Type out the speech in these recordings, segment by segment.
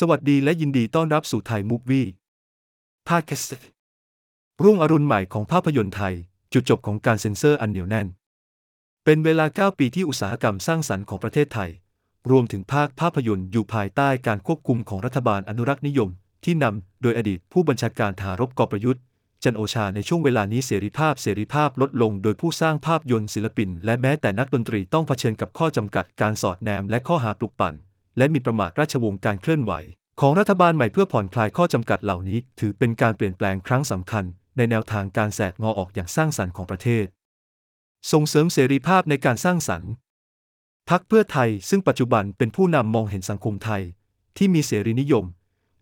สวัสดีและยินดีต้อนรับสู่ Thai Movie Podcast รุ่งอรุณใหม่ของภาพยนตร์ไทย จุดจบของการเซ็นเซอร์อันเหนียวแน่น เป็นเวลา 9 ปีที่อุตสาหกรรมสร้างสรรค์ของประเทศไทย รวมถึงภาคภาพยนตร์อยู่ภายใต้การควบคุมของรัฐบาลอนุรักษ์นิยม ที่นำโดยอดีตผู้บัญชาการทหารบกประยุทธ์ จันทร์โอชาในช่วงเวลานี้เสรีภาพเสรีภาพลดลง โดยผู้สร้างภาพยนตร์ศิลปิน และแม้แต่นักดนตรีต้องเผชิญกับข้อจำกัดการสอดแนมและข้อหาปลุกปั่น และมีประมาทราชวงศ์การเคลื่อนไหว ของรัฐบาลใหม่เพื่อผ่อนคลายข้อจำกัดเหล่านี้ ถือเป็นการเปลี่ยนแปลงครั้งสำคัญ ในแนวทางการแสกงอออกอย่างสร้างสรรค์ของประเทศ ส่งเสริมเสรีภาพในการสร้างสรรค์พักเพื่อไทยซึ่งปัจจุบันเป็นผู้นำมองเห็นสังคมไทย ที่มีเสรีนิยม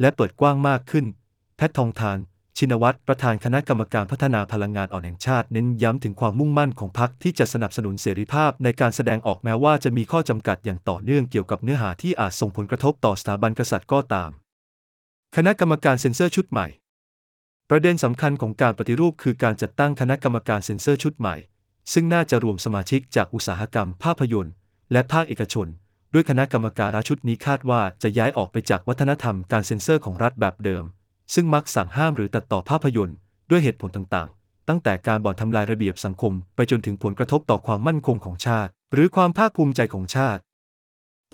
และเปิดกว้างมากขึ้น แพททองทาน ชินวัตรประธานคณะกรรมการพัฒนาพลังงานอ่อนแห่งชาติเน้นย้ำถึงความมุ่งมั่นของพรรคที่จะสนับสนุนเสรีภาพในการแสดงออกแม้ว่าจะมีข้อจำกัดอย่างต่อเนื่องเกี่ยวกับเนื้อหาที่อาจส่งผลกระทบต่อสถาบันกษัตริย์ก็ตาม คณะกรรมการเซ็นเซอร์ชุดใหม่ ประเด็นสำคัญของการปฏิรูปคือการจัดตั้งคณะกรรมการเซ็นเซอร์ชุดใหม่ ซึ่งน่าจะรวมสมาชิกจากอุตสาหกรรม ภาพยนตร์ และภาคเอกชน ด้วยคณะกรรมการชุดนี้คาดว่าจะย้ายออกไปจากวัฒนธรรมการเซ็นเซอร์ของรัฐแบบเดิม ซึ่งมักสั่งห้ามหรือตัดต่อภาพยนตร์ ด้วยเหตุผลต่างๆ ตั้งแต่การบ่อนทำลายระเบียบสังคม ไปจนถึงผลกระทบต่อความมั่นคงของชาติ หรือความภาคภูมิใจของชาติ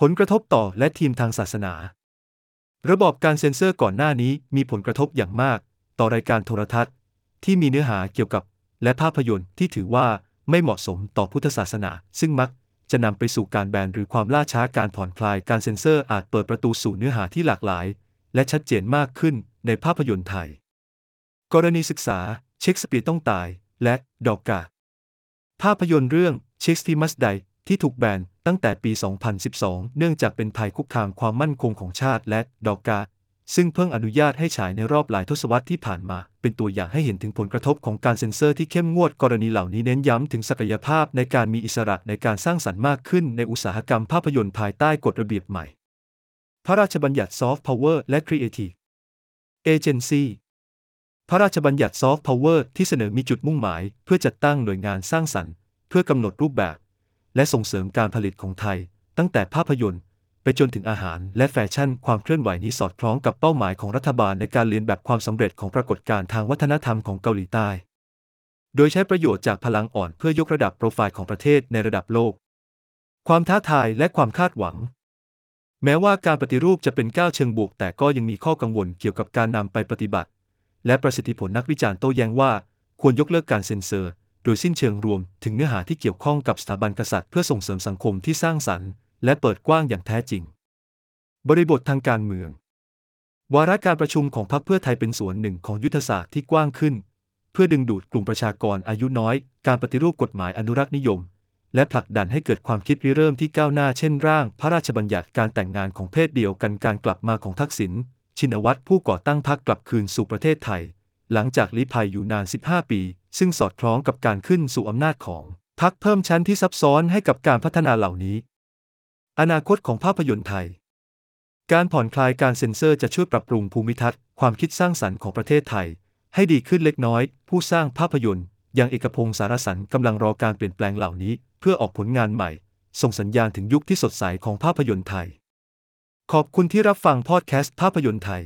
ผลกระทบต่อและธีมทางศาสนา ระบอบการเซ็นเซอร์ก่อนหน้านี้มีผลกระทบอย่างมาก ต่อรายการโทรทัศน์ ที่มีเนื้อหาเกี่ยวกับ และภาพยนตร์ที่ถือว่าไม่เหมาะสมต่อพุทธศาสนา ซึ่งมักจะนำไปสู่การแบนหรือความล่าช้าการผ่อนคลายการเซ็นเซอร์อาจเปิดประตูสู่เนื้อหาที่หลากหลาย และชัดเจนมากขึ้นในภาพยนตร์ไทย กรณีศึกษาเชคสเปียร์ต้องตาย และดอกกา ภาพยนตร์เรื่อง Shakespeare Must Die ที่ถูกแบนตั้งแต่ปี 2012 เนื่องจากเป็นภัยคุกคามความมั่นคงของชาติและดอกกา ซึ่งเพิ่งอนุญาตให้ฉายในรอบหลายทศวรรษที่ผ่านมา เป็นตัวอย่างให้เห็นถึงผลกระทบของการเซ็นเซอร์ที่เข้มงวดกรณีเหล่านี้เน้นย้ำถึงศักยภาพในการมีอิสระในการสร้างสรรค์มากขึ้นในอุตสาหกรรมภาพยนตร์ภายใต้กฎระเบียบใหม่ พระราชบัญญัติซอฟต์พาวเวอร์และ creative agencyพระราชบัญญัติซอฟต์พาวเวอร์ที่เสนอมีจุดมุ่งหมาย เพื่อจัดตั้งหน่วยงานสร้างสรรค์ เพื่อกำหนดรูปแบบ และส่งเสริมการผลิตของไทย ตั้งแต่ภาพยนตร์ ไปจนถึงอาหารและแฟชั่น ความเคลื่อนไหวนี้สอดคล้องกับเป้าหมายของรัฐบาลในการเลียนแบบความสำเร็จของปรากฏการณ์ทางวัฒนธรรมของเกาหลีใต้ โดยใช้ประโยชน์จากพลังอ่อนเพื่อยกระดับโปรไฟล์ของประเทศในระดับโลก ความท้าทายและความคาดหวัง แม้ว่าการปฏิรูปจะเป็นก้าวเชิงบวก แต่ก็ยังมีข้อกังวลเกี่ยวกับการนำไปปฏิบัติ และประสิทธิผลนักวิจารณ์โต้แย้งว่า ควรยกเลิกการเซ็นเซอร์ โดยสิ้นเชิงรวมถึงเนื้อหาที่เกี่ยวข้องกับสถาบันกษัตริย์เพื่อส่งเสริมสังคมที่สร้างสรรค์ และเปิดกว้างอย่างแท้จริง บริบททางการเมือง วาระการประชุมของพรรคเพื่อไทยเป็นส่วนหนึ่งของยุทธศาสตร์ที่กว้างขึ้น เพื่อดึงดูดกลุ่มประชากรอายุน้อย การปฏิรูปกฎหมายอนุรักษ์นิยม และผลักดันให้เกิดความคิดริเริ่มที่ก้าวหน้าเช่นร่าง พระราชบัญญัติการแต่งงานของเพศเดียวกันการกลับมาของทักษิณชินวัตรผู้ก่อตั้งพรรคกลับคืนสู่ประเทศไทย หลังจากลี้ภัยอยู่นาน 15 ปี ซึ่งสอดคล้องกับการขึ้นสู่อำนาจของพรรคเพิ่มชั้นที่ซับซ้อนให้กับการพัฒนาเหล่านี้ อนาคตของภาพยนตร์ไทย การผ่อนคลายการเซ็นเซอร์จะช่วยปรับปรุงภูมิทัศน์ความคิดสร้างสรรค์ของประเทศไทย ให้ดีขึ้นเล็กน้อย ผู้สร้างภาพยนตร์อย่างเอกพงศ์สารสันกำลังรอการเปลี่ยนแปลงเหล่านี้ เพื่อออกผลงานใหม่ ส่งสัญญาณถึงยุคที่สดใสของภาพยนตร์ไทย ขอบคุณที่รับฟังพอดแคสต์ภาพยนตร์ไทย